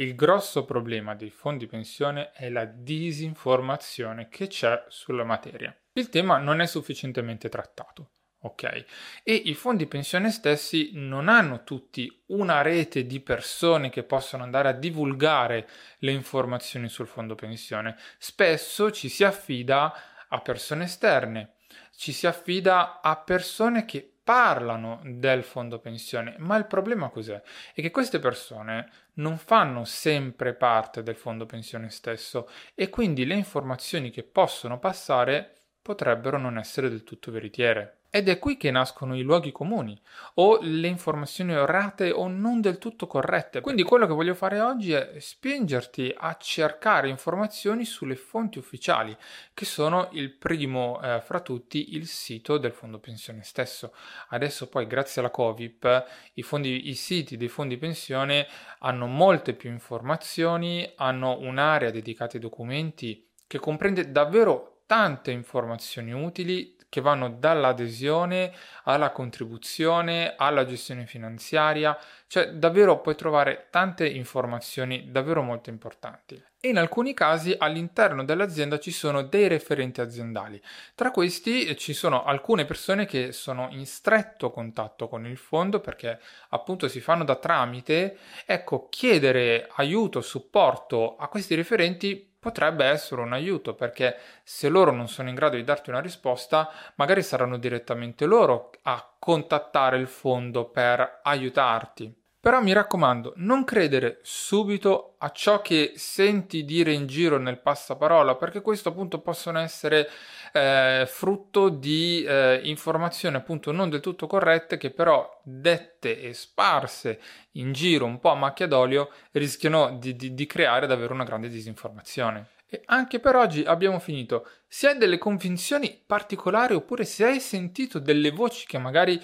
Il grosso problema dei fondi pensione è la disinformazione che c'è sulla materia. Il tema non è sufficientemente trattato. Ok? E i fondi pensione stessi non hanno tutti una rete di persone che possono andare a divulgare le informazioni sul fondo pensione. Spesso ci si affida a persone esterne, ci si affida a persone che parlano del fondo pensione, ma il problema cos'è? È che queste persone non fanno sempre parte del fondo pensione stesso e quindi le informazioni che possono passare potrebbero non essere del tutto veritiere. Ed è qui che nascono i luoghi comuni o le informazioni errate o non del tutto corrette. Quindi quello che voglio fare oggi è spingerti a cercare informazioni sulle fonti ufficiali, che sono il primo eh, fra tutti il sito del fondo pensione stesso. Adesso poi grazie alla Covip i, fondi, i siti dei fondi pensione hanno molte più informazioni, hanno un'area dedicata ai documenti che comprende davvero tante informazioni utili che vanno dall'adesione alla contribuzione, alla gestione finanziaria, cioè davvero puoi trovare tante informazioni davvero molto importanti. E in alcuni casi all'interno dell'azienda ci sono dei referenti aziendali. Tra questi ci sono alcune persone che sono in stretto contatto con il fondo perché appunto si fanno da tramite. Ecco, chiedere aiuto, supporto a questi referenti potrebbe essere un aiuto perché se loro non sono in grado di darti una risposta, magari saranno direttamente loro a contattare il fondo per aiutarti. Però mi raccomando, non credere subito a ciò che senti dire in giro nel passaparola, perché questo appunto possono essere eh, frutto di eh, informazioni appunto non del tutto corrette che però dette e sparse in giro un po' a macchia d'olio rischiano di, di, di creare davvero una grande disinformazione. E anche per oggi abbiamo finito. Se hai delle convinzioni particolari oppure se hai sentito delle voci che magari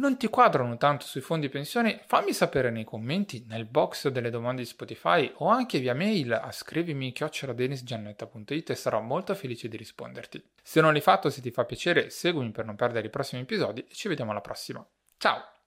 non ti quadrano tanto sui fondi pensione, fammi sapere nei commenti, nel box delle domande di Spotify o anche via mail a scrivimi chioccioladenisgiannetta.it e sarò molto felice di risponderti. Se non l'hai fatto, se ti fa piacere, seguimi per non perdere i prossimi episodi e ci vediamo alla prossima. Ciao!